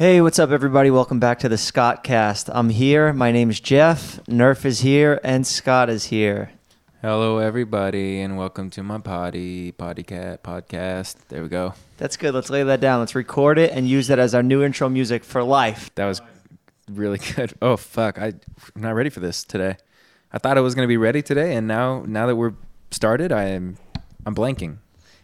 Hey, what's up, everybody? Welcome back to the Scott Cast. I'm here. My name's Jeff. Nerf is here, and Scott is here. Hello, everybody, and welcome to my potty potty cat podcast. There we go. That's good. Let's lay that down. Let's record it and use that as our new intro music for life. That was really good. Oh fuck, I, I'm not ready for this today. I thought I was gonna be ready today, and now now that we're started, I am I'm blanking.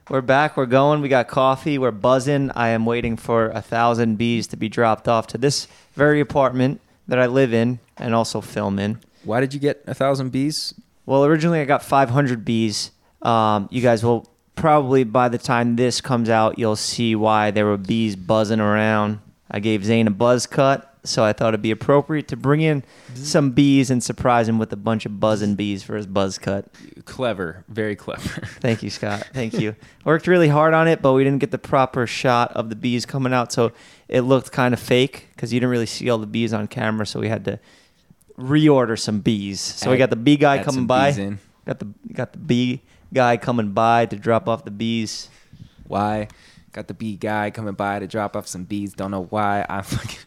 We're back. We're going. We got coffee. We're buzzing. I am waiting for a thousand bees to be dropped off to this very apartment that I live in and also film in. Why did you get a thousand bees? Well, originally I got 500 bees. Um, you guys will probably, by the time this comes out, you'll see why there were bees buzzing around. I gave Zane a buzz cut, so I thought it'd be appropriate to bring in mm-hmm. some bees and surprise him with a bunch of buzzing bees for his buzz cut. Clever, very clever. Thank you, Scott. Thank you. Worked really hard on it, but we didn't get the proper shot of the bees coming out, so it looked kind of fake because you didn't really see all the bees on camera. So we had to reorder some bees. So we got the bee guy add coming some by. bees in. Got the got the bee guy coming by to drop off the bees. Why? Got the bee guy coming by to drop off some bees. Don't know why. I'm fucking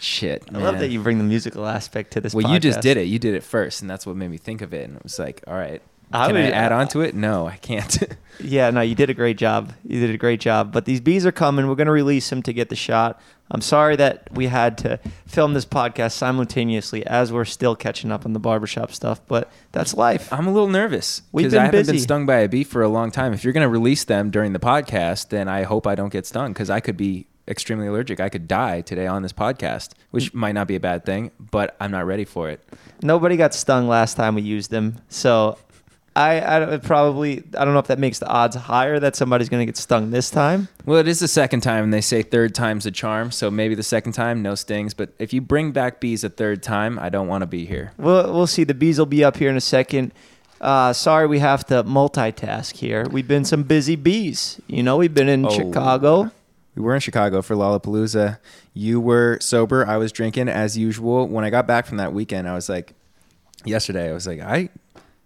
shit. I love that you bring the musical aspect to this. Well, you just did it. You did it first, and that's what made me think of it. And it was like, all right, I can I would- add uh, on to it? No, I can't. Yeah, no, you did a great job. You did a great job. But these bees are coming. We're going to release them to get the shot. I'm sorry that we had to film this podcast simultaneously as we're still catching up on the barbershop stuff, but that's life. I'm a little nervous We've because I haven't been stung by a bee for a long time. If you're going to release them during the podcast, then I hope I don't get stung because I could be extremely allergic. I could die today on this podcast, which might not be a bad thing, but I'm not ready for it. Nobody got stung last time we used them. So I, I probably, I don't know if that makes the odds higher that somebody's going to get stung this time. Well, it is the second time, and they say third time's a charm. So maybe the second time, no stings. But if you bring back bees a third time, I don't want to be here. We'll, we'll see. The bees will be up here in a second. Uh, sorry, we have to multitask here. We've been some busy bees. You know, we've been in Oh. Chicago. We were in Chicago for Lollapalooza. You were sober. I was drinking as usual. When I got back from that weekend, I was like, yesterday, I was like, I,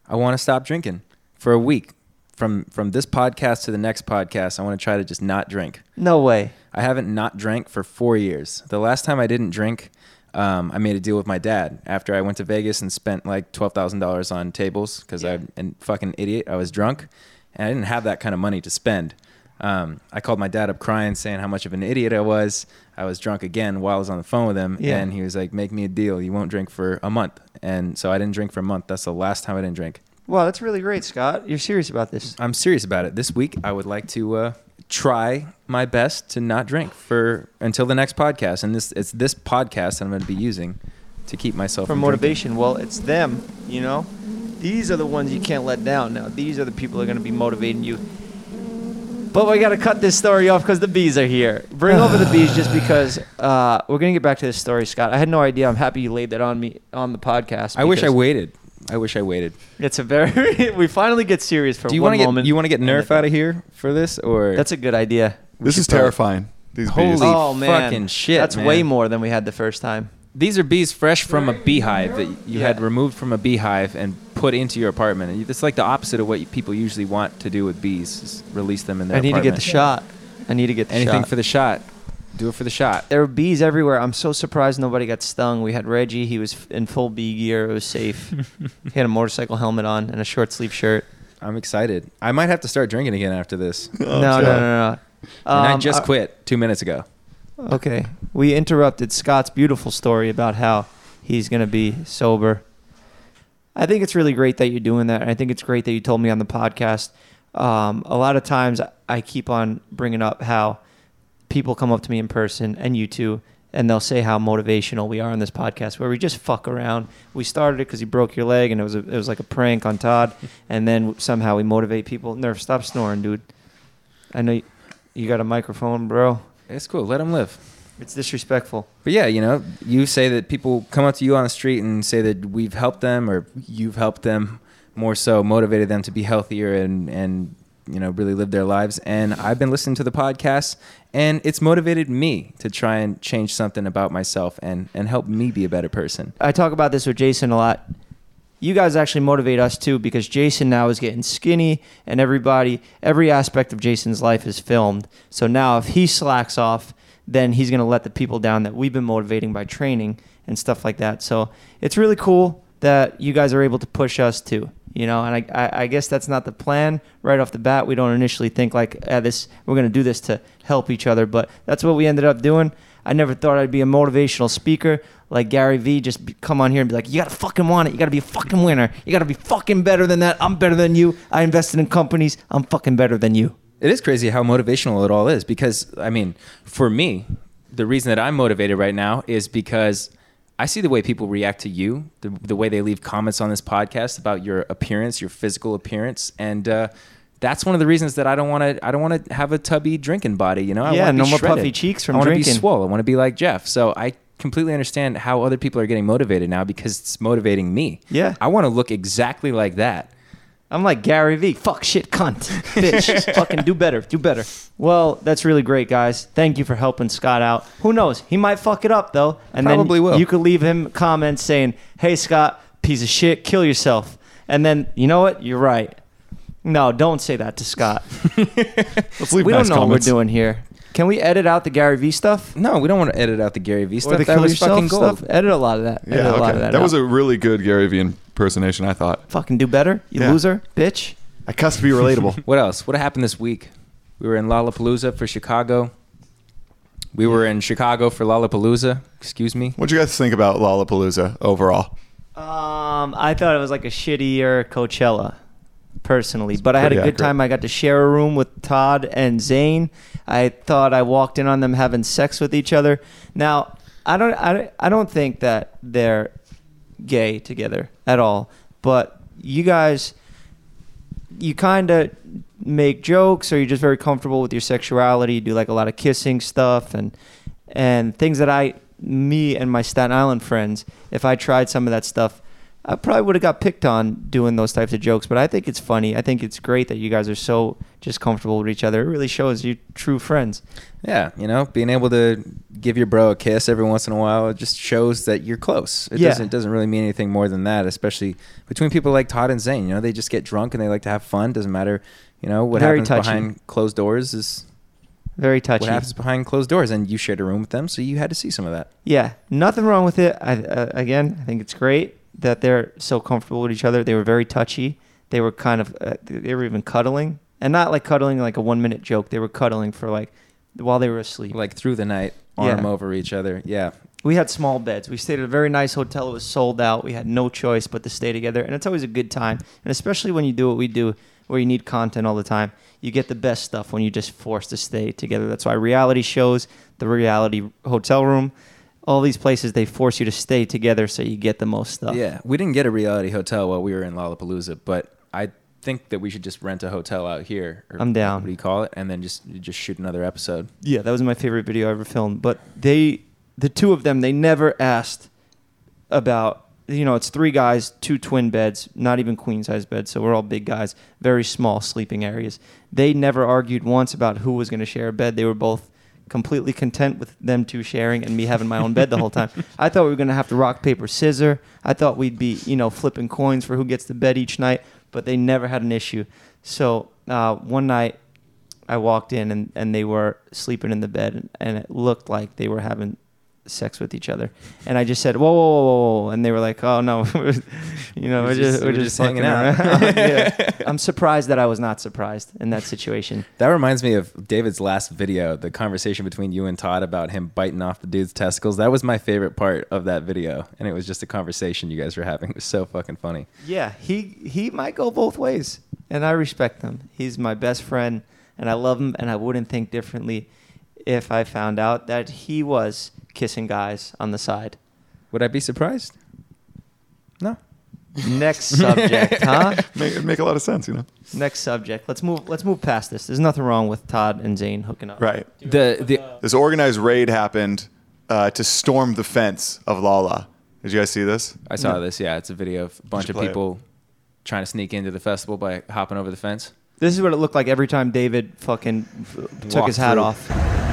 I want to stop drinking for a week. From from this podcast to the next podcast, I want to try to just not drink. No way. I haven't not drank for four years. The last time I didn't drink, um, I made a deal with my dad after I went to Vegas and spent like twelve thousand dollars on tables because Yeah. I'm a fucking idiot. I was drunk, and I didn't have that kind of money to spend. Um, I called my dad up crying, saying how much of an idiot I was. I was drunk again while I was on the phone with him, Yeah. and he was like, "Make me a deal. You won't drink for a month." And so I didn't drink for a month. That's the last time I didn't drink. Wow, that's really great, Scott. You're serious about this. I'm serious about it. This week, I would like to uh, try my best to not drink for until the next podcast, and this it's this podcast that I'm going to be using to keep myself For from motivation, well, it's them, you know? These are the ones you can't let down now. These are the people that are going to be motivating you. But we got to cut this story off because the bees are here. Bring over the bees just because uh, we're going to get back to this story, Scott. I had no idea. I'm happy you laid that on me on the podcast. I wish I because waited. I wish I waited. It's a very. we finally get serious for Do you one want to get moment. you want to get Nerf out of here for this, or That's a good idea. This is terrifying. These Holy bees. oh man, fucking shit, That's man. way more than we had the first time. These are bees fresh from a beehive that you had removed from a beehive and put into your apartment. And it's like the opposite of what people usually want to do with bees: is release them in their I need to get the shot. I need to get the Anything shot. for the shot. Do it for the shot. There were bees everywhere. I'm so surprised nobody got stung. We had Reggie. He was in full bee gear. It was safe. he had a motorcycle helmet on and a short sleeve shirt. I'm excited. I might have to start drinking again after this. Oh, no, no, God. no, no, and I Um, just quit two minutes ago. Okay. We interrupted Scott's beautiful story about how he's going to be sober. I think it's really great that you're doing that. I think it's great that you told me on the podcast. Um, a lot of times I keep on bringing up how people come up to me in person and you too, and they'll say how motivational we are on this podcast, where we just fuck around. We started it because you broke your leg, and it was a, it was like a prank on Todd, and then somehow we motivate people. Nerf, stop snoring, dude. I know you, you got a microphone, bro. It's cool. Let them live. It's disrespectful. But yeah, you know, you say that people come up to you on the street and say that we've helped them or you've helped them more so, motivated them to be healthier and, and you know, really live their lives. And I've been listening to the podcast and it's motivated me to try and change something about myself and, and help me be a better person. I talk about this with Jason a lot. You guys actually motivate us too because Jason now is getting skinny and everybody, every aspect of Jason's life is filmed. So now if he slacks off, then he's going to let the people down that we've been motivating by training and stuff like that. So it's really cool that you guys are able to push us too. You know, and I, I, I guess that's not the plan right off the bat. We don't initially think like, ah, this we're going to do this to help each other, but that's what we ended up doing. I never thought I'd be a motivational speaker like Gary Vee. Just be, come on here and be like, you got to fucking want it. You got to be a fucking winner. You got to be fucking better than that. I'm better than you. I invested in companies. I'm fucking better than you. It is crazy how motivational it all is because, I mean, for me, the reason that I'm motivated right now is because I see the way people react to you, the, the way they leave comments on this podcast about your appearance, your physical appearance, and uh, that's one of the reasons that I don't want to. I don't want to have a tubby drinking body. You know, I Yeah, no more shredded. puffy cheeks from I want to be drinking. swole. I want to be like Jeff. So I completely understand how other people are getting motivated now because it's motivating me. Yeah. I want to look exactly like that. I'm like Gary Vee. Fuck shit, cunt, bitch. fucking do better, do better. Well, that's really great, guys. Thank you for helping Scott out. Who knows? He might fuck it up though, and Probably then will. you could leave him comments saying, "Hey, Scott, piece of shit, kill yourself." And then you know what? You're right. No, don't say that to Scott. Let's leave we nice don't know comments. what we're doing here. Can we edit out the Gary Vee stuff? No, we don't want to edit out the Gary Vee Or stuff. the that kill was yourself fucking gold. stuff? Edit a lot of that. Edit Yeah, a lot okay. of that. That out. was a really good Gary Vee impersonation, I thought. fucking do better, you Yeah. loser, bitch. I cuss to be relatable. What else? What happened this week? We were in Lollapalooza for Chicago. We were in Chicago for Lollapalooza. Excuse me. What'd you guys think about Lollapalooza overall? Um, I thought it was like a shittier Coachella, personally. But I had a pretty good accurate. time. I got to share a room with Todd and Zane. I thought I walked in on them having sex with each other. Now, I don't, I, don't- I don't think that they're gay together at all. But you guys, you kind of make jokes, or you're just very comfortable with your sexuality. You do like a lot of kissing stuff and and things that I, me and my Staten Island friends, if I tried some of that stuff, I probably would have got picked on doing those types of jokes. But I think it's funny. I think it's great that you guys are so just comfortable with each other. It really shows you true friends. Yeah, you know, being able to give your bro a kiss every once in a while it just shows that you're close. It Yeah. doesn't doesn't really mean anything more than that, especially between people like Todd and Zane. You know, they just get drunk and they like to have fun. Doesn't matter, you know, what Very happens touchy. behind closed doors is Very touchy. what happens behind closed doors. And you shared a room with them, so you had to see some of that. Yeah, nothing wrong with it. I, uh, again, I think it's great that they're so comfortable with each other. They were very touchy. They were kind of, uh, they were even cuddling, and not like cuddling like a one minute joke. They were cuddling for like while they were asleep. Like through the night, arm Yeah. over each other. Yeah. we had small beds. We stayed at a very nice hotel. It was sold out. We had no choice but to stay together, and it's always a good time. And especially when you do what we do, where you need content all the time, you get the best stuff when you just forced to stay together. That's why reality shows, the reality hotel room, all these places they force you to stay together so you get the most stuff. Yeah, we didn't get a reality hotel while we were in Lollapalooza, but I think that we should just rent a hotel out here. Or I'm down. What do you call it? And then just just shoot another episode. Yeah, that was my favorite video I ever filmed. But they, the two of them, they never asked about. You know, it's three guys, two twin beds, not even queen size beds. So we're all big guys, very small sleeping areas. They never argued once about who was going to share a bed. They were both completely content with them two sharing and me having my own bed the whole time. I thought we were to have to rock paper scissor. I thought we'd be, you know, flipping coins for who gets the bed each night. But they never had an issue. So uh, one night I walked in and, and they were sleeping in the bed and, and it looked like they were having sex with each other. And I just said, whoa, whoa, whoa, whoa. And they were like, oh, no, you know, We're we're just- just, we're just, just hanging out. yeah. I'm surprised that I was not surprised in that situation. That reminds me of David's last video, the conversation between you and Todd about him biting off the dude's testicles. That was my favorite part of that video, and it was just a conversation you guys were having. It was so fucking funny. Yeah, he, he might go both ways. And I respect him. He's my best friend and I love him. And I wouldn't think differently if I found out that he was kissing guys on the side. Would I be surprised? No. Next subject, huh? make, it'd make a lot of sense, you know? Next subject. Let's move. Let's move past this. There's nothing wrong with Todd and Zane hooking up. Right. The the This organized raid happened uh, to storm the fence of Lolla. Did you guys see this? I saw No. this. Yeah, it's a video of a bunch should of play it. people trying to sneak into the festival by hopping over the fence. This is what it looked like every time David fucking took Walked his hat through. off.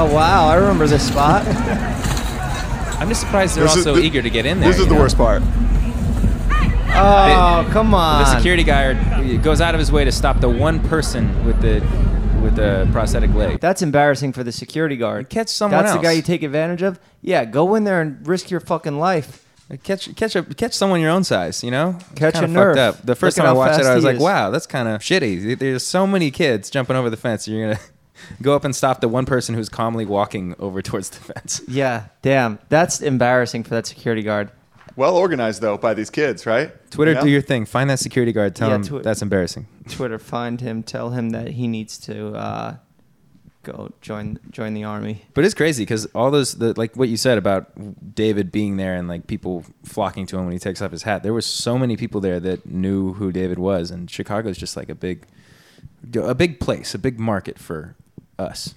Oh wow! I remember this spot. I'm just surprised they're This is also the- eager to get in there. This is the know? worst part. Oh, come on. The security guard goes out of his way to stop the one person with the with the prosthetic leg. That's embarrassing for the security guard. Catch someone That's else. the guy you take advantage of. Yeah, go in there and risk your fucking life. Catch catch a, catch someone your own size, you know. Catch kinda a nerf. fucked up. The first Look time I watched it, I was like, is. "Wow, that's kind of shitty." There's so many kids jumping over the fence. You're gonna go up and stop the one person who's calmly walking over towards the fence. Yeah, damn. That's embarrassing for that security guard. Well organized though by these kids, right? Twitter, Yeah? do your thing. Find that security guard. Tell Yeah, him twi- that's embarrassing. Twitter, find him. Tell him that he needs to uh, go join join the army. But it's crazy because all those, the, like what you said about David being there and like people flocking to him when he takes off his hat. There were so many people there that knew who David was, and Chicago's just like a big, a big place, a big market for us,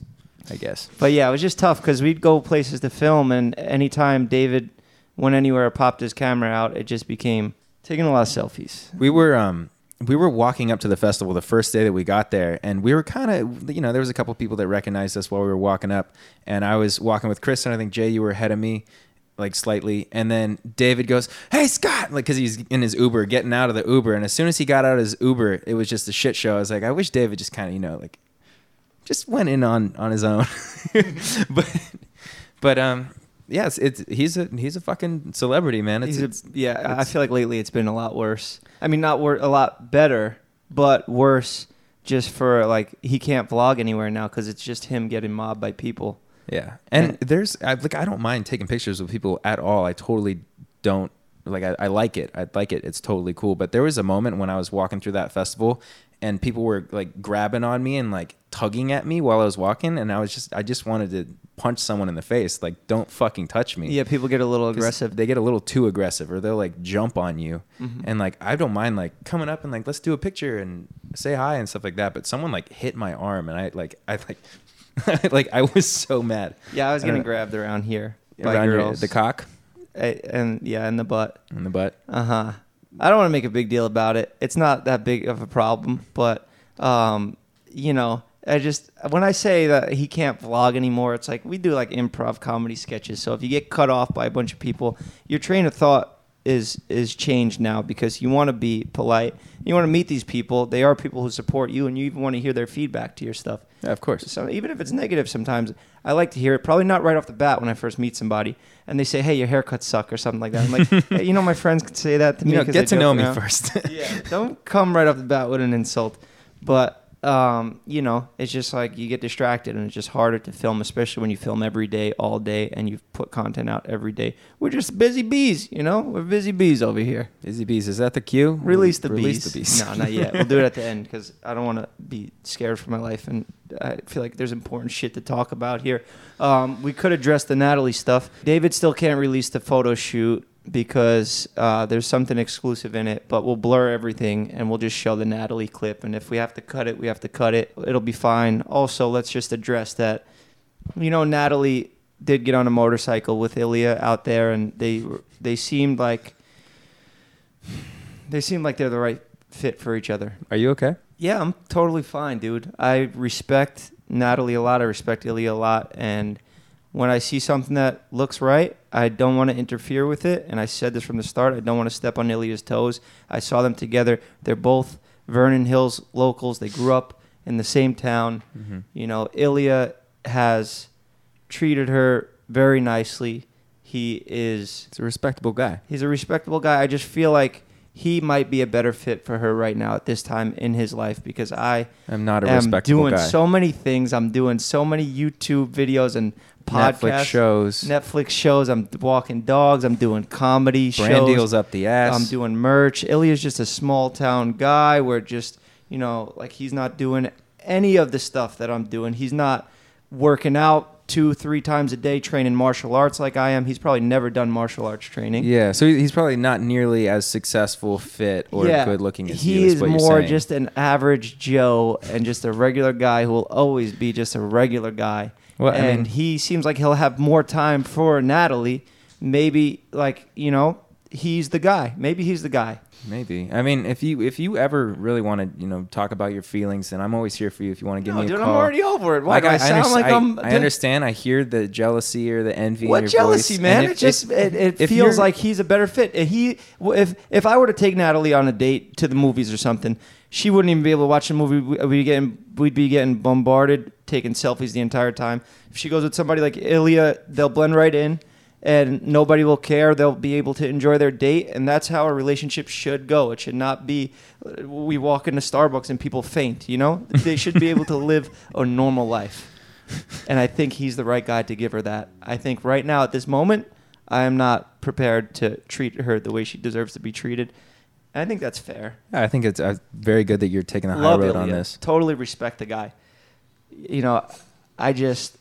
I guess. But yeah, it was just tough because we'd go places to film, and anytime David went anywhere or popped his camera out, it just became taking a lot of selfies. We were um we were walking up to the festival the first day that we got there and we were kind of you know there was a couple people that recognized us while we were walking up and I was walking with Chris and I think Jay you were ahead of me like slightly and then David goes hey Scott like cuz he's in his Uber getting out of the Uber and as soon as he got out of his Uber it was just a shit show I was like I wish David just kind of you know like just went in on on his own but but um yeah, it's, it's he's a he's a fucking celebrity, man. It's, a- it's yeah, I feel like lately it's been a lot worse. I mean, not wor- a lot better, but worse. Just for like, he can't vlog anywhere now because it's just him getting mobbed by people. Yeah, and And- there's I, like I don't mind taking pictures with people at all. I totally don't like. I, I like it. I like it. It's totally cool. But there was a moment when I was walking through that festival, and people were like grabbing on me and like tugging at me while I was walking, and I was just I just wanted to punch someone in the face. Like, don't fucking touch me. Yeah, people get a little aggressive. They get a little too aggressive, or they'll like jump on you, Mhm. and like I don't mind like coming up and like let's do a picture and say hi and stuff like that. But someone like hit my arm, and I like I like like I was so mad. Yeah, I was I getting grabbed around here by Around your- the cock Eh, and yeah, in the butt. in the butt. Uh huh. I don't want to make a big deal about it. It's not that big of a problem, but um, you know, I just when I say that he can't vlog anymore, it's like we do like improv comedy sketches. So if you get cut off by a bunch of people, your train of thought is is changed now because you want to be polite. You want to meet these people. They are people who support you, and you even want to hear their feedback to your stuff. Yeah, of course. So even if it's negative, sometimes I like to hear it. Probably not right off the bat when I first meet somebody, and they say, "Hey, your haircuts suck" or something like that. I'm like, hey, you know, my friends can say that to me. You know, get to know me around. first. yeah, don't come right off the bat with an insult. But um, you know, it's just like you get distracted, and it's just harder to film, especially when you film every day, all day, and you put content out every day. We're just busy bees, you know. We're busy bees over here. Busy bees. Is that the cue? Release the Release bees. the bees. No, not yet. We'll do it at the end because I don't want to be scared for my life, and I feel like there's important shit to talk about here. Um, we could address the Natalie stuff. David still can't release the photo shoot because uh, there's something exclusive in it, but we'll blur everything and we'll just show the Natalie clip. And if we have to cut it, we have to cut it. It'll be fine. Also, let's just address that. You know, Natalie did get on a motorcycle with Ilya out there, and they they seemed like they seem like they're the right fit for each other. Are you okay? Yeah, I'm totally fine, dude. I respect Natalie a lot. I respect Ilya a lot. And when I see something that looks right, I don't want to interfere with it. And I said this from the start. I don't want to step on Ilya's toes. I saw them together. They're both Vernon Hills locals. They grew up in the same town. Mm-hmm. You know, Ilya has treated her very nicely. He is It's a respectable guy. He's a respectable guy. I just feel like he might be a better fit for her right now at this time in his life because I I'm not a am respectable doing guy. so many things. I'm doing so many YouTube videos and podcasts, Netflix shows. Netflix shows. I'm walking dogs. I'm doing comedy shows, brand shows. deals up the ass. I'm doing merch. Ilya's just a small town guy where just, you know, like he's not doing any of the stuff that I'm doing. He's not working out two, three times a day training martial arts like I am. He's probably never done martial arts training. Yeah, so he's probably not nearly as successful, fit, or good looking as he you. is is more just an average Joe and just a regular guy who will always be just a regular guy. Well, I and mean- he seems like he'll have more time for Natalie. Maybe like you know, he's the guy. Maybe he's the guy. Maybe. I mean, if you if you ever really want to, you know, talk about your feelings, then I'm always here for you. If you want to give No, me a dude, call. I'm already over it. Why do I, sound underst- like I, I'm? I understand. I hear the jealousy or the envy. What jealousy, voice. man? And It just it, it feels like he's a better fit. If He if if I were to take Natalie on a date to the movies or something, she wouldn't even be able to watch the movie. We- We'd getting we'd be getting bombarded, taking selfies the entire time. If she goes with somebody like Ilya, they'll blend right in, and nobody will care. They'll be able to enjoy their date, and that's how a relationship should go. It should not be we walk into Starbucks and people faint. You know, they should be able to live a normal life and I think he's the right guy to give her that. I think right now at this moment, I am not prepared to treat her the way she deserves to be treated. And I think that's fair. Yeah, I think it's uh, very good that you're taking the high Love road on this. Totally respect the guy. You know, I just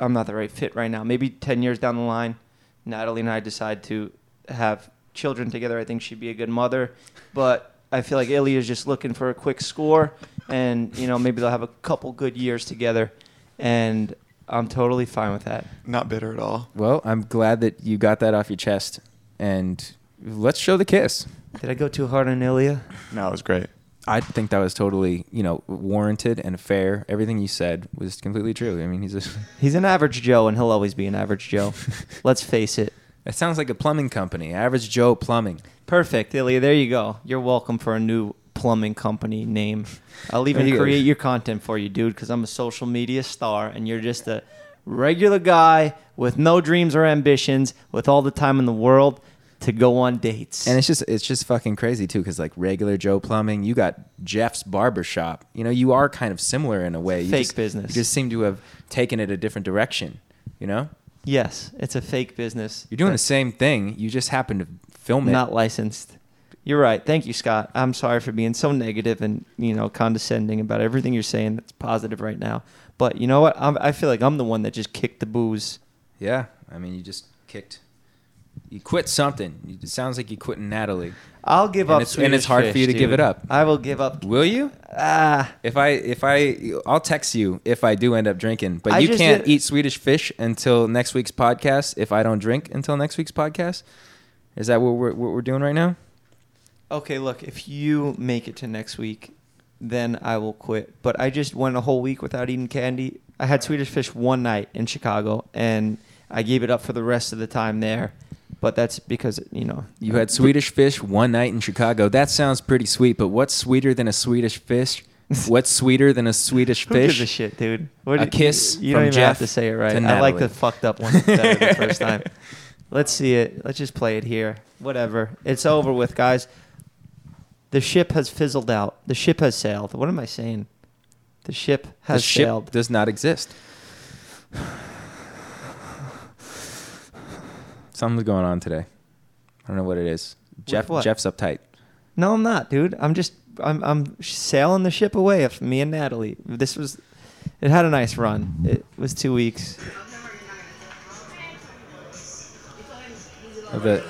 I'm not the right fit right now. Maybe ten years down the line, Natalie and I decide to have children together. I think she'd be a good mother, but I feel like Ilya is just looking for a quick score, and you know maybe they'll have a couple good years together, and I'm totally fine with that. Not bitter at all. Well, I'm glad that you got that off your chest, and let's show the kiss. Did I go too hard on Ilya? No, it was great. I think that was totally, you know, warranted and fair. Everything you said was completely true. I mean, he's a. He's an average Joe, and he'll always be an average Joe. Let's face it. It sounds like a plumbing company, Average Joe Plumbing. Perfect, Ilya. There you go. You're welcome for a new plumbing company name. I'll even you go. create your content for you, dude, because I'm a social media star, and you're just a regular guy with no dreams or ambitions, with all the time in the world to go on dates. And it's just it's just fucking crazy too, because like regular Joe Plumbing, you got Jeff's Barbershop. You know, you are kind of similar in a way. You Fake just- business. You just seem to have taken it a different direction. You know, yes, it's a fake business. you're doing the same thing. You just happen to film it. not licensed. You're right. Thank you, Scott. I'm sorry for being so negative and you know condescending about everything you're saying that's positive right now. But you know what? I'm, I feel like I'm the one that just kicked the booze. yeah, I mean, you just kicked. You quit something. It sounds like you quit Natalie. I'll give And up. it's- and it's hard for you to give it up. I will give up. Will you? Ah, If I if I I'll text you if I do end up drinking, but I you can't did- eat Swedish fish until next week's podcast. If I don't drink until next week's podcast, is that what we're what we're doing right now? okay. Look, if you make it to next week, then I will quit. But I just went a whole week without eating candy. I had Swedish fish one night in Chicago, and I gave it up for the rest of the time there. But that's because you know You had Swedish fish one night in Chicago. That sounds pretty sweet, but what's sweeter than a Swedish fish? What's sweeter than a Swedish Who gives a shit, dude? What A kiss You from don't even have Jeff to say it right. to I like Natalie. the fucked up one better the first time. Let's see it. Let's just play it here. Whatever. It's over with, guys. The ship has fizzled out. The ship has sailed. What am I saying? The ship The has ship sailed. does not exist. Something's going on today. I don't know what it is. Jeff what? Jeff's uptight. No, I'm not, dude. I'm just I'm I'm sailing the ship away of me and Natalie. This was it had a nice run. It was 2 weeks. Of the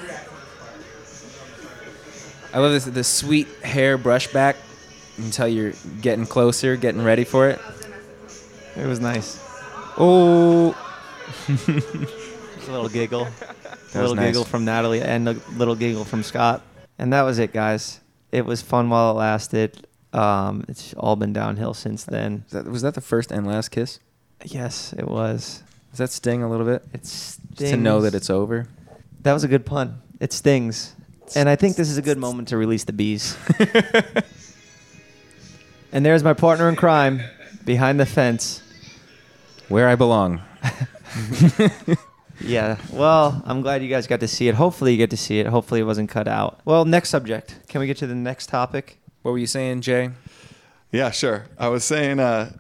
I love this the sweet hair brush back until you're getting closer, getting ready for it. It was nice. Oh, A little giggle. A little nice. giggle from Natalie and a little giggle from Scott. And that was it, guys. It was fun while it lasted. Um, it's all been downhill since then. was that, was that the first and last kiss? Yes, it was. Does that sting a little bit? It's Just to know that it's over. That was a good pun. It stings. And I think this is a good moment to release the bees. and there's my partner in crime behind the fence. Where I belong. Yeah. Well, I'm glad you guys got to see it. Hopefully, you get to see it. Hopefully, it wasn't cut out. Well, next subject. Can we get to the next topic? What were you saying, Jay? Yeah, sure. I was saying uh,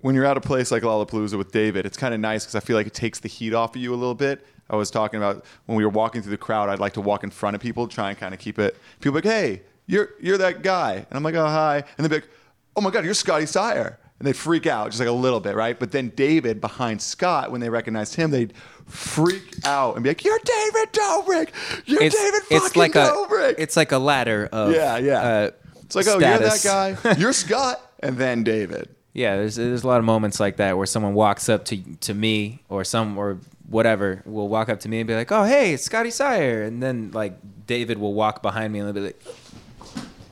when you're at a place like Lollapalooza with David, it's kind of nice because I feel like it takes the heat off of you a little bit. I was talking about when we were walking through the crowd, I'd like to walk in front of people, try and kind of keep it. People like, hey, you're you're that guy, and I'm like, oh hi, and they'd be like, oh my god, you're Scotty Sire, and they'd freak out just like a little bit, right? But then David behind Scott, when they recognized him, they'd freak out and be like, you're David Dobrik, you're David fucking it's like a Dobrik. it's like a ladder of yeah, yeah. uh, it's like, oh, you're that guy, you're Scott, and then David. Yeah, there's there's a lot of moments like that where someone walks up to to me or some or whatever will walk up to me and be like, "Oh, hey, it's Scotty Sire," and then like David will walk behind me and be like,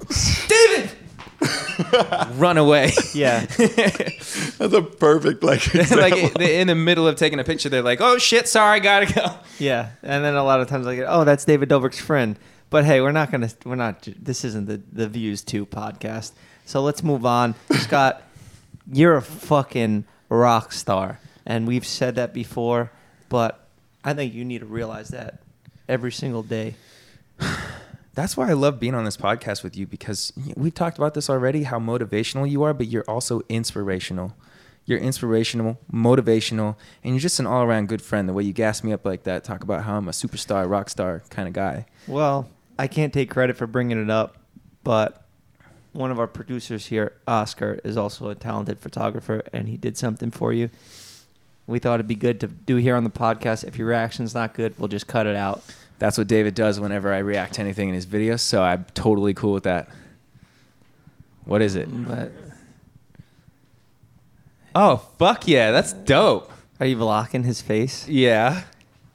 "David." Run away. Yeah. That's a perfect like. like example. in the middle of taking a picture, they're like, "Oh shit, sorry, gotta go." Yeah, and then a lot of times I get, oh, that's David Dobrik's friend. But hey, we're not gonna, we're not. This isn't the the Views Two podcast. So let's move on. Scott, you're a fucking rock star, and we've said that before, but I think you need to realize that every single day. That's why I love being on this podcast with you because we've talked about this already how motivational you are, but you're also inspirational. You're inspirational, motivational, and you're just an all around good friend. The way you gas me up like that, talk about how I'm a superstar, rock star kind of guy. Well, I can't take credit for bringing it up, but one of our producers here, Oscar, is also a talented photographer, and he did something for you. We thought it'd be good to do here on the podcast. If your reaction's not good, we'll just cut it out. That's what David does whenever I react to anything in his videos, so I'm totally cool with that. What is it? But Oh, fuck yeah, that's dope. are you blocking his face? Yeah.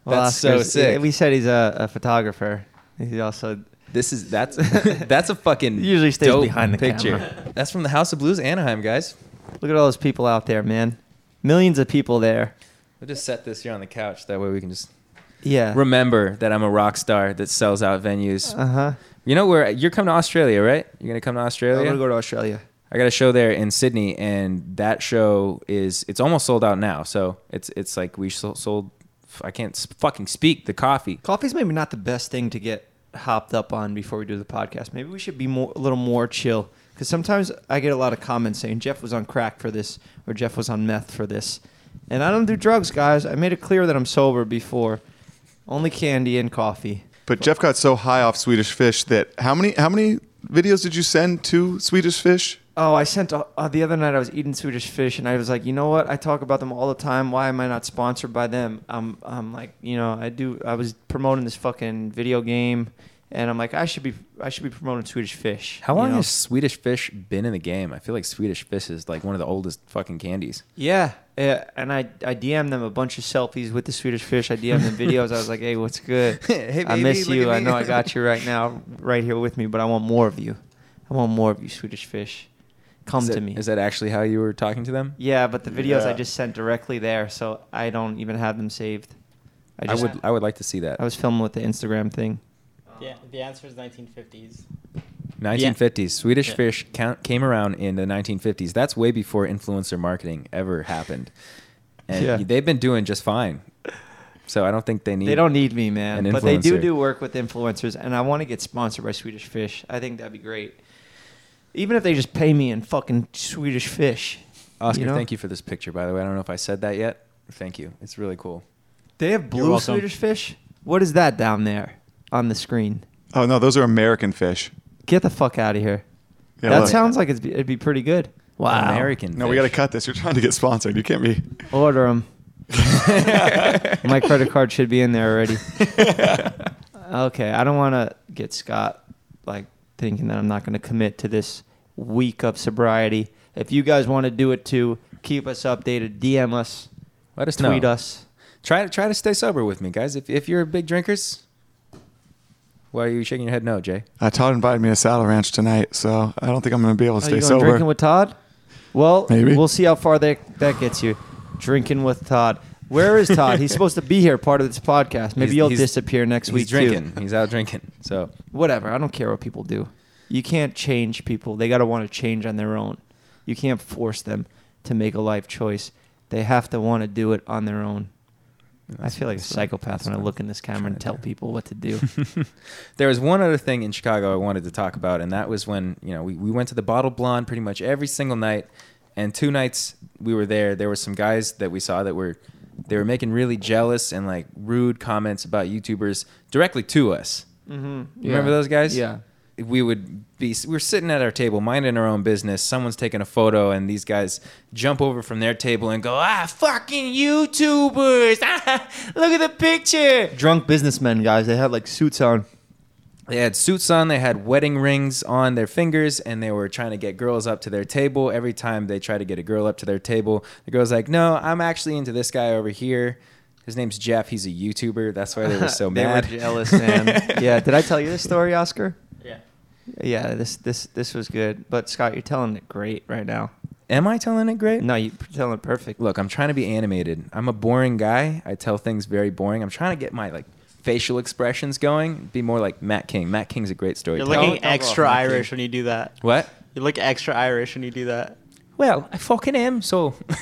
that's so sick. We said he's a, a photographer. He also This is that's that's a fucking usually stays behind the picture. camera. That's from the House of Blues, Anaheim, guys. look at all those people out there, man. Millions of people there. We'll just set this here on the couch. That way we can just Yeah. remember that I'm a rock star that sells out venues. Uh huh. You know where you're coming to Australia, right? You're gonna come to Australia. I'm gonna go to Australia. I got a show there in Sydney, and that show is it's almost sold out now. So it's it's like we sold. sold I can't fucking speak the coffee. Coffee's maybe not the best thing to get hopped up on before we do the podcast. Maybe we should be more a little more chill because sometimes I get a lot of comments saying Jeff was on crack for this or Jeff was on meth for this, and I don't do drugs, guys. I made it clear that I'm sober before. Only candy and coffee. But Jeff got so high off Swedish Fish that how many how many videos did you send to Swedish Fish? Oh, I sent uh, uh, the other night. I was eating Swedish fish, and I was like, you know what? I talk about them all the time. Why am I not sponsored by them? I'm, I'm like, you know, I do. I was promoting this fucking video game, and I'm like, I should be, I should be promoting Swedish fish. How you long know? has Swedish Fish been in the game? I feel like Swedish Fish is like one of the oldest fucking candies. Yeah, yeah, and I, I DM'd them a bunch of selfies with the Swedish fish. I DM'd them videos. I was like, hey, what's good? Hey, baby, I miss you. I know I got you right now, right here with me, but I want more of you. I want more of you, Swedish fish. Come is to that- me. Is that actually how you were talking to them? Yeah, but the videos I just sent directly there, so I don't even have them saved. I I, would I would like to see that. I was filming with the Instagram thing. Yeah, the answer is 1950s. 1950s. Swedish Yeah. Fish count, came around in the 1950s. That's way before influencer marketing ever happened. And Yeah. they've been doing just fine. So I don't think they need They don't need me, man, an but they do do work with influencers, and I want to get sponsored by Swedish Fish. I think that'd be great. Even if they just pay me in fucking Swedish fish. Oscar, you know? thank you for this picture, by the way. I don't know if I said that yet. Thank you. It's really cool. They have blue. Swedish fish. What is that down there on the screen? Oh no, those are American fish. Get the fuck out of here. Yeah, that look. sounds like it'd be, it'd be pretty good. Wow. American. No, we got to cut this. You're trying to get sponsored. You can't be. Order them. My credit card should be in there already. okay, I don't want to get Scott like thinking that I'm not going to commit to this week of sobriety. If you guys want to do it too, keep us updated. DM us, Let us tweet know. us. Try to try to stay sober with me, guys. If if you're big drinkers, why are you shaking your head no, Jay? Uh, Todd invited me to Saddle Ranch tonight, so I don't think I'm going to be able to Are stay you going sober. drinking with Todd? Well, Maybe. we'll see how far that that gets you. Drinking with Todd. Where is Todd? He's supposed to be here, part of this podcast. Maybe He's- he'll he's- disappear next week. He's drinking. too. He's out drinking. So whatever. I don't care what people do. You can't change people. They got to want to change on their own. You can't force them to make a life choice. They have to want to do it on their own. I feel like a psychopath when I look in this camera and tell do. people what to do. there was one other thing in Chicago I wanted to talk about, and that was when you know we, we went to the Bottled Blonde pretty much every single night, and two nights we were there. There were some guys that we saw that were they were making really jealous and like rude comments about YouTubers directly to us. mm-hmm. You remember those guys? Yeah. We would be we are sitting at our table minding our own business someone's taking a photo and these guys jump over from their table and go ah fucking youtubers ah, look at the picture Drunk businessmen, guys. They had like suits on. they had suits on they had wedding rings on their fingers and they were trying to get girls up to their table every time they try to get a girl up to their table the girl's like no i'm actually into this guy over here His name's Jeff. He's a YouTuber. That's why they were so they mad. were jealous, man. yeah, did I tell you this story, Oscar? Yeah. Yeah, this this this was good. But Scott, you're telling it great right now. Am I telling it great? No, you're telling it perfect. Look, I'm trying to be animated. I'm a boring guy. I tell things very boring. I'm trying to get my like facial expressions going. Be more like Matt King. Matt King's a great storyteller. You're storyteller. Looking extra off, Matthew. Irish when you do that. what? You look extra Irish when you do that. Well, I fucking am. So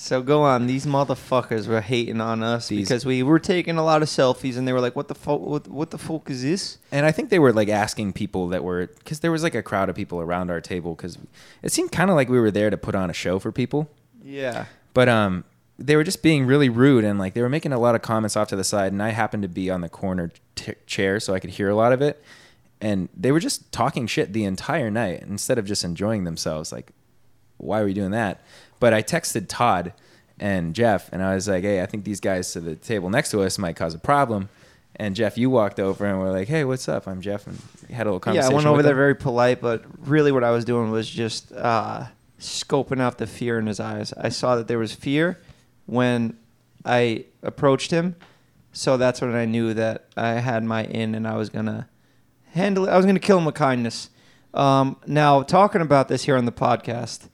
So go on. These motherfuckers were hating on us These- because we were taking a lot of selfies, and they were like, "What the fuck? What, what the fuck is this?" And I think they were like asking people that were because there was like a crowd of people around our table because it seemed kind of like we were there to put on a show for people. Yeah. But um, they were just being really rude and like they were making a lot of comments off to the side, and I happened to be on the corner t- chair so I could hear a lot of it. And they were just talking shit the entire night instead of just enjoying themselves. Like, why were you doing that? But I texted Todd and Jeff, and I was like, hey, I think these guys to the table next to us might cause a problem. And Jeff, you walked over and we're like, "Hey, what's up? I'm Jeff," and we had a little conversation. Yeah. I went over there very polite, but really what I was doing was just uh, scoping out the fear in his eyes. I saw that there was fear when I approached him, so that's when I knew that I had my in and I was gonna handle it. I was gonna kill him with kindness. Um, now, talking about this here on the podcast,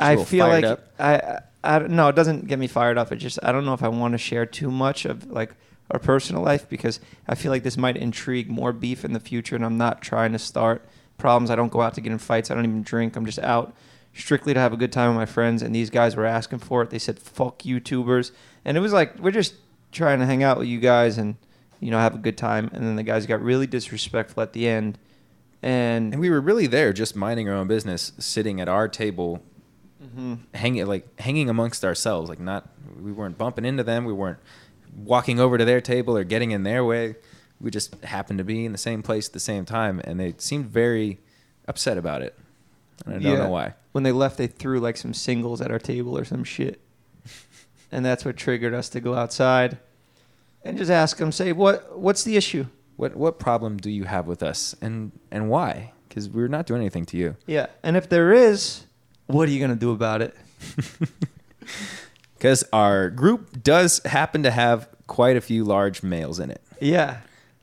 I feel like up? I, I, no, it doesn't get me fired up. It just I don't know if I want to share too much of like our personal life because I feel like this might intrigue more beef in the future, and I'm not trying to start problems. I don't go out to get in fights. I don't even drink. I'm just out strictly to have a good time with my friends. And these guys were asking for it. They said "fuck YouTubers," and it was like we're just trying to hang out with you guys and you know have a good time. And then the guys got really disrespectful at the end, and, And we were really there, just minding our own business, sitting at our table, Mhm. hanging like hanging amongst ourselves. Like not, we weren't bumping into them. We weren't walking over to their table or getting in their way. We just happened to be in the same place at the same time, and they seemed very upset about it. And I don't Yeah. know why. when they left, they threw like some singles at our table or some shit. And that's what triggered us to go outside and just ask them, say, what what's the issue? What what problem do you have with us, and and why? Because we're not doing anything to you. Yeah. And if there is, what are you gonna do about it? Because our group does happen to have quite a few large males in it. Yeah.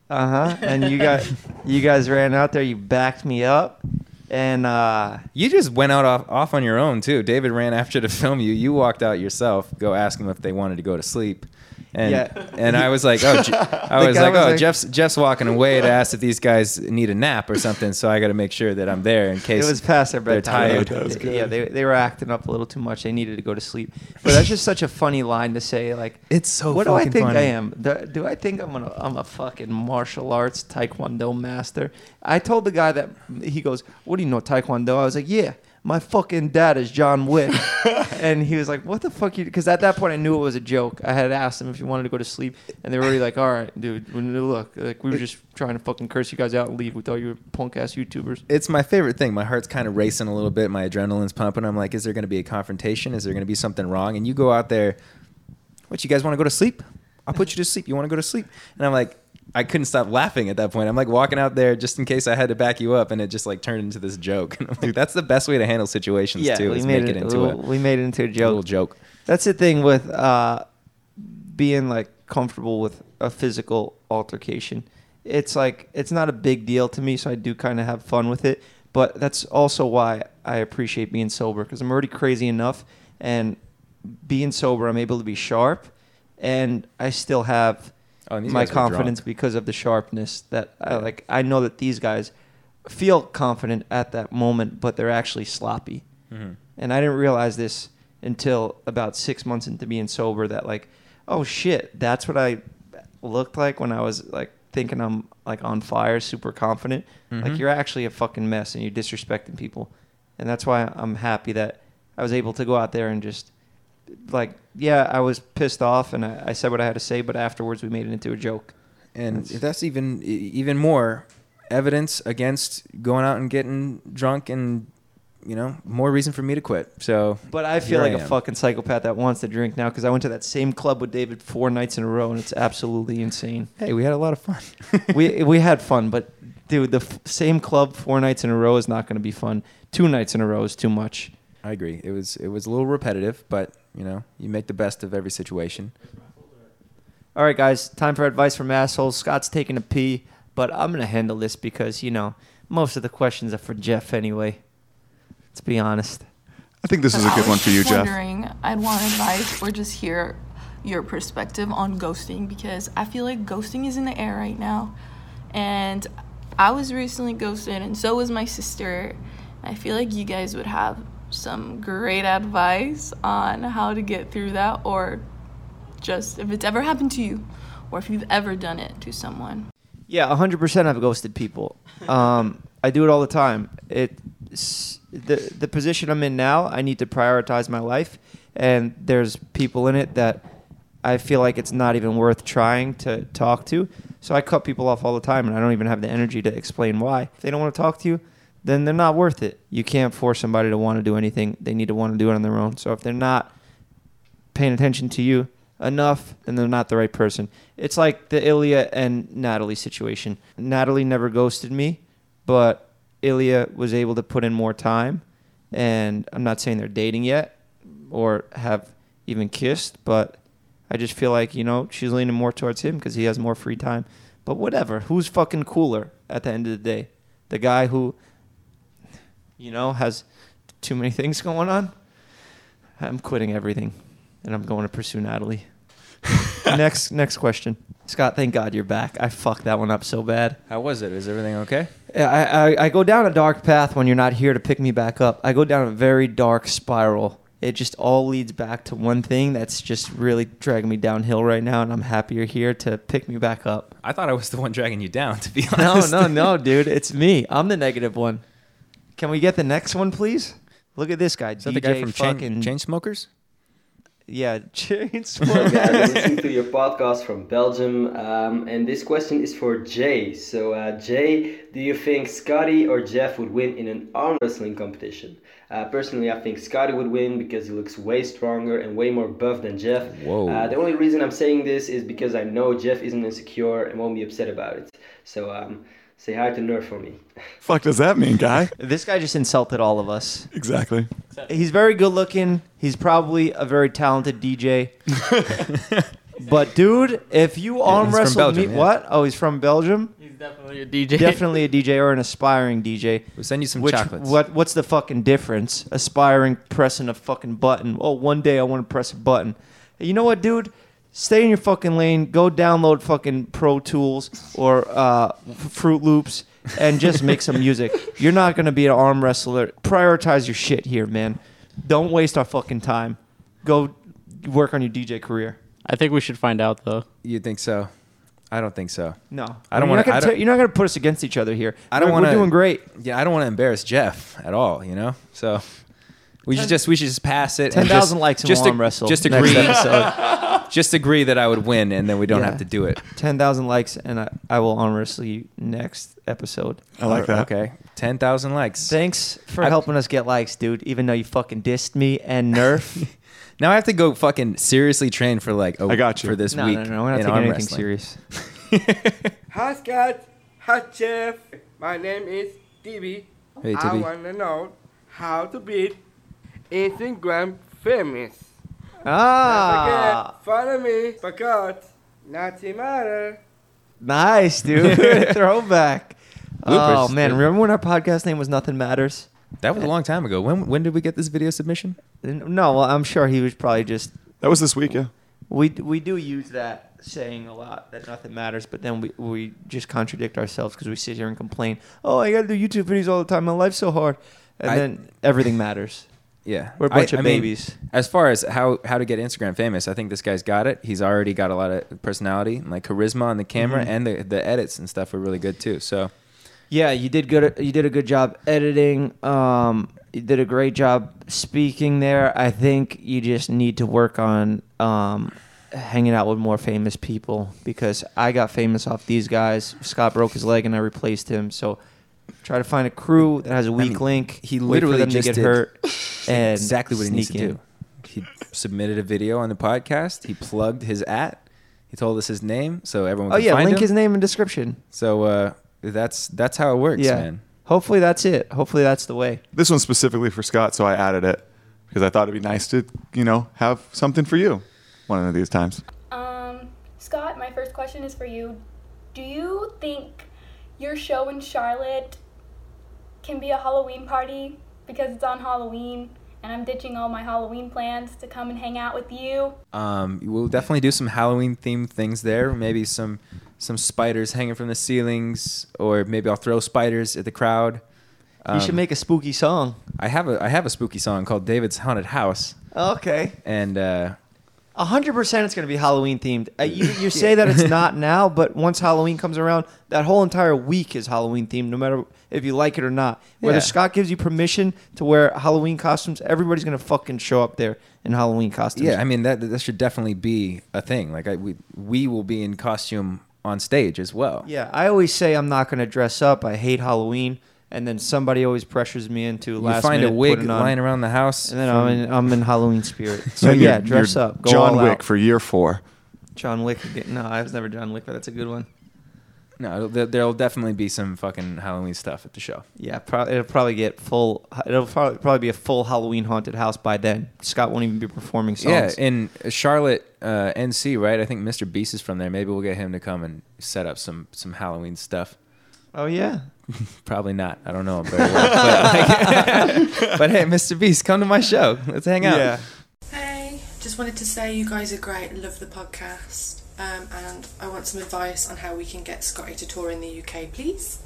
Uh huh. And you got you guys ran out there, you backed me up. And uh You just went out off, off on your own too. David ran after to film you. You walked out yourself. Go ask them if they wanted to go to sleep. And Yeah. and I was like, oh, Je- I was like, was oh, like- Jeff's Jeff's walking away to ask if these guys need a nap or something. So I got to make sure that I'm there in case it was past their they're bedtime. tired. Oh, was good. Yeah, they, they were acting up a little too much. They needed to go to sleep. But that's just such a funny line to say. Like, It's so what do I think funny. I am? Do, do I think I'm a, I'm a fucking martial arts taekwondo master? I told the guy that he goes, "What do you know taekwondo?" I was like, "Yeah, my fucking dad is John Wick," and he was like, "What the fuck?" you Because at that point I knew it was a joke. I had asked him if he wanted to go to sleep, and they were already like, "All right, dude, look, like we were just trying to fucking curse you guys out and leave. We thought you were punk ass YouTubers." It's my favorite thing. My heart's kind of racing a little bit. My adrenaline's pumping. I'm like, is there going to be a confrontation? Is there going to be something wrong? And you go out there, what, you guys want to go to sleep? I'll put you to sleep. You want to go to sleep? And I'm like, I couldn't stop laughing at that point. I'm like walking out there just in case I had to back you up, and it just like turned into this joke. And I'm like, that's the best way to handle situations too. we Is made make it, it, into a we made it into a joke. little joke. joke. That's the thing with uh, being like comfortable with a physical altercation. It's like it's not a big deal to me, so I do kind of have fun with it. But that's also why I appreciate being sober because I'm already crazy enough, and being sober, I'm able to be sharp, and I still have Oh, my guys were drunk. confidence because of the sharpness that I like. I know that these guys feel confident at that moment, but they're actually sloppy. Mhm. And I didn't realize this until about six months into being sober that like, oh shit, that's what I looked like when I was like thinking I'm like on fire, super confident. Like Mhm. you're actually a fucking mess and you're disrespecting people. And that's why I'm happy that I was able to go out there and just like, yeah, I was pissed off and I, I said what I had to say, but afterwards we made it into a joke. And That's- that's even even more evidence against going out and getting drunk, and you know more reason for me to quit. So, But I feel like I a fucking psychopath that wants to drink now because I went to that same club with David four nights in a row and it's absolutely insane. Hey, we had a lot of fun. we we had fun, but dude, the f- same club four nights in a row is not going to be fun. Two nights in a row is too much. I agree. It was it was a little repetitive, but you know, you make the best of every situation. All right, guys, time for advice from assholes. Scott's taking a pee, but I'm gonna handle this because you know most of the questions are for Jeff anyway. Let's be honest. I think this is a good one for you, Jeff. wondering, I'd want advice or just hear your perspective on ghosting because I feel like ghosting is in the air right now. And I was recently ghosted, and so was my sister. I feel like you guys would have some great advice on how to get through that, or just if it's ever happened to you, or if you've ever done it to someone. Yeah, 100% I've ghosted people. Um, I do it all the time. It the the position I'm in now, I need to prioritize my life and there's people in it that I feel like it's not even worth trying to talk to. So I cut people off all the time and I don't even have the energy to explain why. If they don't want to talk to you, then they're not worth it. You can't force somebody to want to do anything. They need to want to do it on their own. So if they're not paying attention to you enough, then they're not the right person. It's like the Ilya and Natalie situation. Natalie never ghosted me, but Ilya was able to put in more time. And I'm not saying they're dating yet or have even kissed, but I just feel like, you know, she's leaning more towards him because he has more free time. But whatever. Who's fucking cooler at the end of the day? The guy who, you know, has too many things going on? I'm quitting everything and I'm going to pursue Natalie. next next question. Scott, thank God you're back. I fucked that one up so bad. How was it? Is everything okay? I, I, I go down a dark path when you're not here to pick me back up. I go down a very dark spiral. It just all leads back to one thing that's just really dragging me downhill right now, and I'm happy you're here to pick me back up. I thought I was the one dragging you down. To be honest. No, no, no, dude. It's me. I'm the negative one. Can we get the next one, please? Look at this guy. Is that DJ the guy from fucking Chain, Chainsmokers? Yeah, chain guys, smoker. Listening to your podcast from Belgium, um, and this question is for Jay. So, uh, Jay, do you think Scotty or Jeff would win in an arm wrestling competition? Uh, personally, I think Scotty would win because he looks way stronger and way more buff than Jeff. Whoa. Uh, the only reason I'm saying this is because I know Jeff isn't insecure and won't be upset about it. So, um, say hi to Nerf for me. Fuck does that mean, guy? this guy just insulted all of us. exactly. He's very good looking. He's probably a very talented DJ. but dude, if you arm he's from wrestle Belgium, me, yeah. what? Oh, he's from Belgium. He's definitely a DJ. Definitely a DJ or an aspiring DJ. We'll send you some Which chocolates. what? What's the fucking difference? Aspiring, pressing a fucking button. Oh, one day I want to press a button. You know what, dude? Stay in your fucking lane. Go download fucking Pro Tools or uh, Fruit Loops and just make some music. You're not gonna be an arm wrestler. Prioritize your shit here, man. Don't waste our fucking time. Go work on your DJ career. I think we should find out though. You think so? I don't think so. No, I don't wanna- not gonna I don't- tear- you're not gonna put us against each other here. I don't We're- want to. We're doing great. Yeah, I don't want to embarrass Jeff at all. You know, so we should just we should just pass it. Ten thousand and just- likes and just we'll arm wrestle. Just next agree. episode. just agree that I would win, and then we don't Yeah. have to do it. Ten thousand likes, and I, I will arm wrestle you next episode. I like that. Okay, ten thousand likes. Thanks for I- helping us get likes, dude. Even though you fucking dissed me and Nerf. Now I have to go fucking seriously train for like a, I got you. for this no, week. no, no, we're not in taking arm anything wrestling. serious. Hi Scott, hi Jeff. My name is DB. Hey, I Tibby. want to know how to beat Instagram famous. Ah, Don't forget, follow me because nothing matter. nice, dude. Throwback. Oh Bloopers. man, remember when our podcast name was Nothing Matters? That was a long time ago. When when did we get this video submission? No, well, I'm sure he was probably just. That was this week, yeah. We we do use that saying a lot that nothing matters, but then we we just contradict ourselves because we sit here and complain. Oh, I got to do YouTube videos all the time. My life's so hard, and I- then everything matters. Yeah, We're a bunch I- of I mean, babies. as far as how how to get Instagram famous, I think this guy's got it. He's already got a lot of personality, and like charisma on the camera, Mhm. and the the edits and stuff are really good too. So Yeah, you did good. You did a good job editing. Um, you did a great job speaking there. I think you just need to work on um, hanging out with more famous people because I got famous off these guys. Scott broke his leg and I replaced him. So try to find a crew that has a weak mean, link. he wait for literally them just to get did hurt and exactly what he needs to in. do. He submitted a video on the podcast. He plugged his at. He told us his name, so everyone. Oh can yeah, find link him. his name in description. So uh, that's that's how it works, yeah. man. Hopefully that's it. Hopefully that's the way. This one's specifically for Scott, so I added it because I thought it'd be nice to, you know, have something for you one of these times. Um, Scott, my first question is for you. Do you think your show in Charlotte can be a Halloween party because it's on Halloween and I'm ditching all my Halloween plans to come and hang out with you? Um, we'll definitely do some Halloween themed things there. Maybe some some spiders hanging from the ceilings, or maybe I'll throw spiders at the crowd. you should Um, make a spooky song. I have a I have a spooky song called David's Haunted House, Okay. and uh, A hundred percent, it's going to be Halloween themed. Uh, you, you say that it's not now, but once Halloween comes around, that whole entire week is Halloween themed, no matter if you like it or not. Whether Yeah. Scott gives you permission to wear Halloween costumes, everybody's going to fucking show up there in Halloween costumes. yeah, I mean that that should definitely be a thing. Like I, we we will be in costume on stage as well. yeah. I always say I'm not going to dress up. I hate Halloween, and then somebody always pressures me into You last find a minute wig putting on, lying around the house, and then I'm in, I'm in Halloween spirit. So yeah, dress up. Go John all Wick out. for year four. John Wick. again. No, I was never John Wick, but that's a good one. No, there- there'll definitely be some fucking Halloween stuff at the show. Yeah, pro- it'll probably get full. It'll probably, probably be a full Halloween haunted house by then. Scott won't even be performing songs. Yeah, in Charlotte, uh, NC, right? I think Mr. Beast is from there. Maybe we'll get him to come and set up some some Halloween stuff. oh yeah. Probably not. I don't know him very well. But, like- but hey, Mr. Beast, come to my show. Let's hang out. Yeah. Hey, just wanted to say you guys are great. Love the podcast. Um, and I want some advice on how we can get Scotty to tour in the UK, please.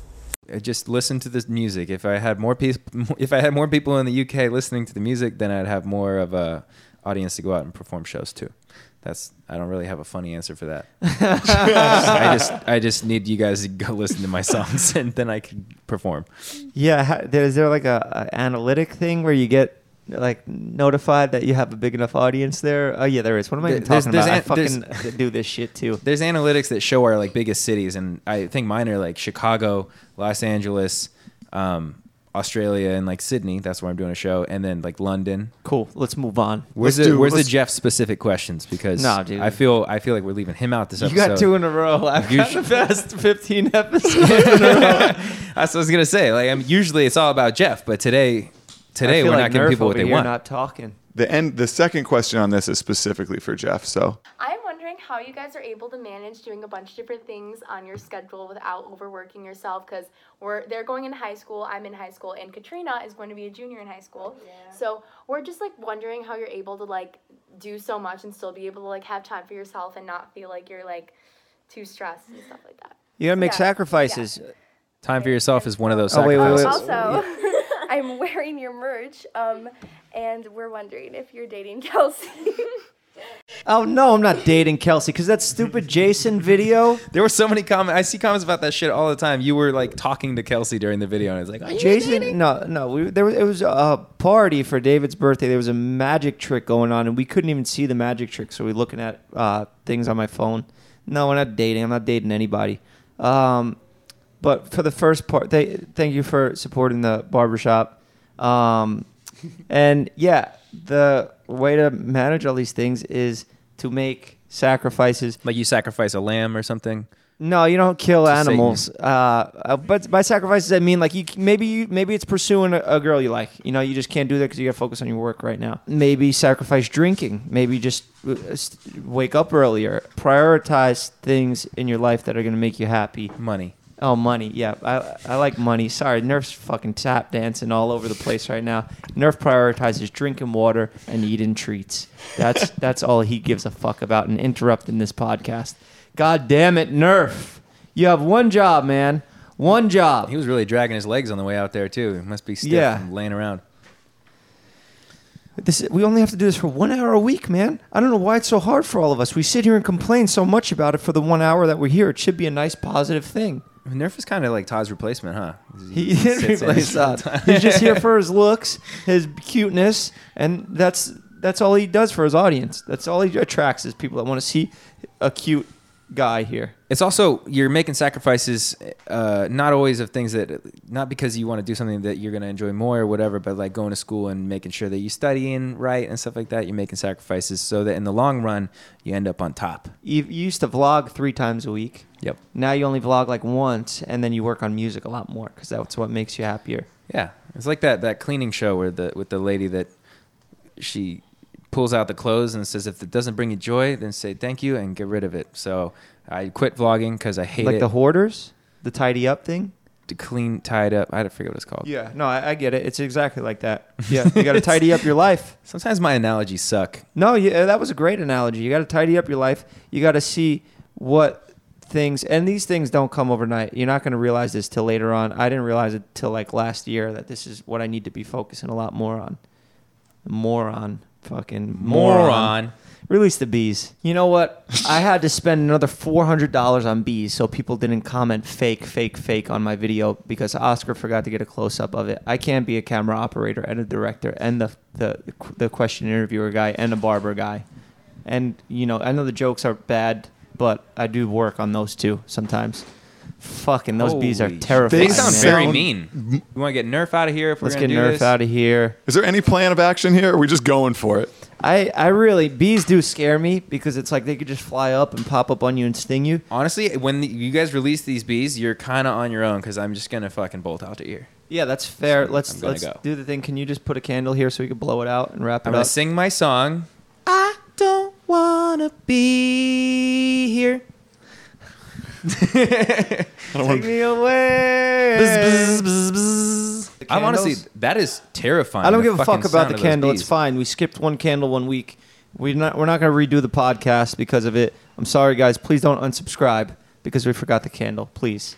Uh, Just listen to this music. If I had more people, if I had more people in the UK listening to the music, then I'd have more of a audience to go out and perform shows too. That's I don't really have a funny answer for that. I just I just need you guys to go listen to my songs and then I can perform. Yeah. ha- there- Is there like a, a analytic thing where you get like notified that you have a big enough audience there? Oh yeah, there is. What am I even There's- talking there's about? I an- there's- fucking do this shit too. There's analytics that show our like biggest cities, and I think mine are like Chicago, Los Angeles, um, Australia, and like Sydney. That's where I'm doing a show, and then like London. Cool. Let's move on. Where's Let's the do- Where's the Jeff specific questions? Because No, dude. I feel I feel like we're leaving him out this episode. You episode. got two in a row. I've You got should- the best 15 episodes in a row. That's what I was gonna say. Like, I'm usually it's all about Jeff, but today, today we're like not giving Nerf people what over they here want. Not talking. The end. The second question on this is specifically for Jeff. So I'm wondering how you guys are able to manage doing a bunch of different things on your schedule without overworking yourself because we're they're going in high school, I'm in high school, and Katrina is going to be a junior in high school. So we're just like wondering how you're able to like do so much and still be able to like have time for yourself and not feel like you're like too stressed and stuff like that. You gotta make Yeah. sacrifices. Time for yourself is one of those Oh, wait, wait, wait. Also, I'm wearing your merch, um, and we're wondering if you're dating Kelsey. Oh no, I'm not dating Kelsey because that stupid Jason video. There were so many comments. I see comments about that shit all the time. You were like talking to Kelsey during the video, and it's like, "Are you Jason, dating?" no, no. We, there was, it was a party for David's birthday. There was a magic trick going on, and we couldn't even see the magic trick. So we're looking at uh, things on my phone. No, we're not dating. I'm not dating anybody. Um, but for the first part, they, thank you for supporting the barbershop. Um, and yeah, the way to manage all these things is to make sacrifices. Like you sacrifice a lamb or something. No, you don't kill animals. Uh, uh, but by sacrifices, I mean like you maybe you, maybe it's pursuing a, a girl you like. You know, you just can't do that because you got to focus on your work right now. Maybe sacrifice drinking. Maybe just uh, wake up earlier. Prioritize things in your life that are going to make you happy. Money. Oh, money. Yeah, I, I like money. Sorry, Nerf's fucking tap dancing all over the place right now. Nerf prioritizes drinking water and eating treats. That's that's all he gives a fuck about and interrupting this podcast. God damn it, Nerf. You have one job, man. One job. He was really dragging his legs on the way out there too. He must be stiff Yeah. from laying around. This we only have to do this for one hour a week, man. I don't know why it's so hard for all of us. We sit here and complain so much about it for the one hour that we're here. It should be a nice, positive thing. Nerf is kind of like Todd's replacement, huh? He sits didn't replace all the that. time. He's just here for his looks, his cuteness, and that's that's all he does for his audience. That's all he attracts is people that want to see a cute guy here. It's also you're making sacrifices, uh, not always of things that, not because you want to do something that you're gonna enjoy more or whatever, but like going to school and making sure that you're studying right and stuff like that. You're making sacrifices so that in the long run you end up on top. You, you used to vlog three times a week. Yep. Now you only vlog like once, and then you work on music a lot more because that's what makes you happier. Yeah, it's like that that cleaning show where the with the lady that she pulls out the clothes and says, "If it doesn't bring you joy, then say thank you and get rid of it." So I quit vlogging because I hate it. like it. the hoarders, the tidy up thing. to clean, tied up. I had to forget what it's called. Yeah, no, I, I get it. It's exactly like that. Yeah, you got to tidy up your life. Sometimes my analogies suck. No, yeah, uh, that was a great analogy. You got to tidy up your life. You got to see what things, and these things don't come overnight. You're not going to realize this till later on. I didn't realize it till like last year that this is what I need to be focusing a lot more on. More on, fucking Moron. Release the bees. You know what? I had to spend another four hundred dollars on bees so people didn't comment fake, fake, fake on my video because Oscar forgot to get a close up of it. I can't be a camera operator and a director and the the the question interviewer guy and a barber guy. And you know, I know the jokes are bad, but I do work on those too sometimes. Fucking those bees are Holy shit. terrifying. They sound man. very Sound- mean. We want to get Nerf out of here if we're Let's gonna get do Nerf this? out of here. Is there any plan of action here? Or are we just going for it? I, I really bees do scare me because it's like they could just fly up and pop up on you and sting you. Honestly, when the, you guys release these bees, you're kind of on your own because I'm just gonna fucking bolt out to ear. Yeah, that's fair. So let's gonna let's go. do the thing. Can you just put a candle here so we can blow it out and wrap it up? I'm gonna up? sing my song. I don't wanna be here. I don't Take me away. The I'm honestly candles? that is terrifying. I don't give a fuck about the candle. It's fine. We skipped one candle one week. We're not we're not gonna redo the podcast because of it. I'm sorry, guys. Please don't unsubscribe because we forgot the candle. Please.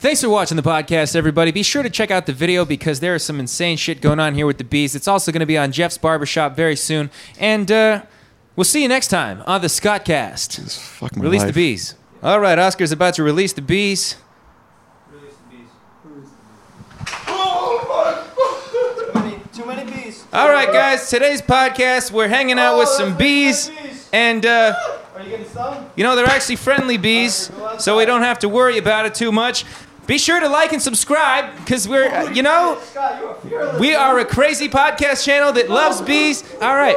Thanks for watching the podcast, everybody. Be sure to check out the video because there is some insane shit going on here with the bees. It's also going to be on Jeff's Barbershop very soon. And uh, we'll see you next time on the Scottcast. Fuck my Release the bees. All right, Oscar's about to release the bees. Too many bees. All right, guys, today's podcast, we're hanging out with some bees. And, uh, Are you getting some? you know, they're actually friendly bees, so we don't have to worry about it too much. Be sure to like and subscribe because we're, uh, you know, Scott, we are a crazy podcast channel that loves bees. All right.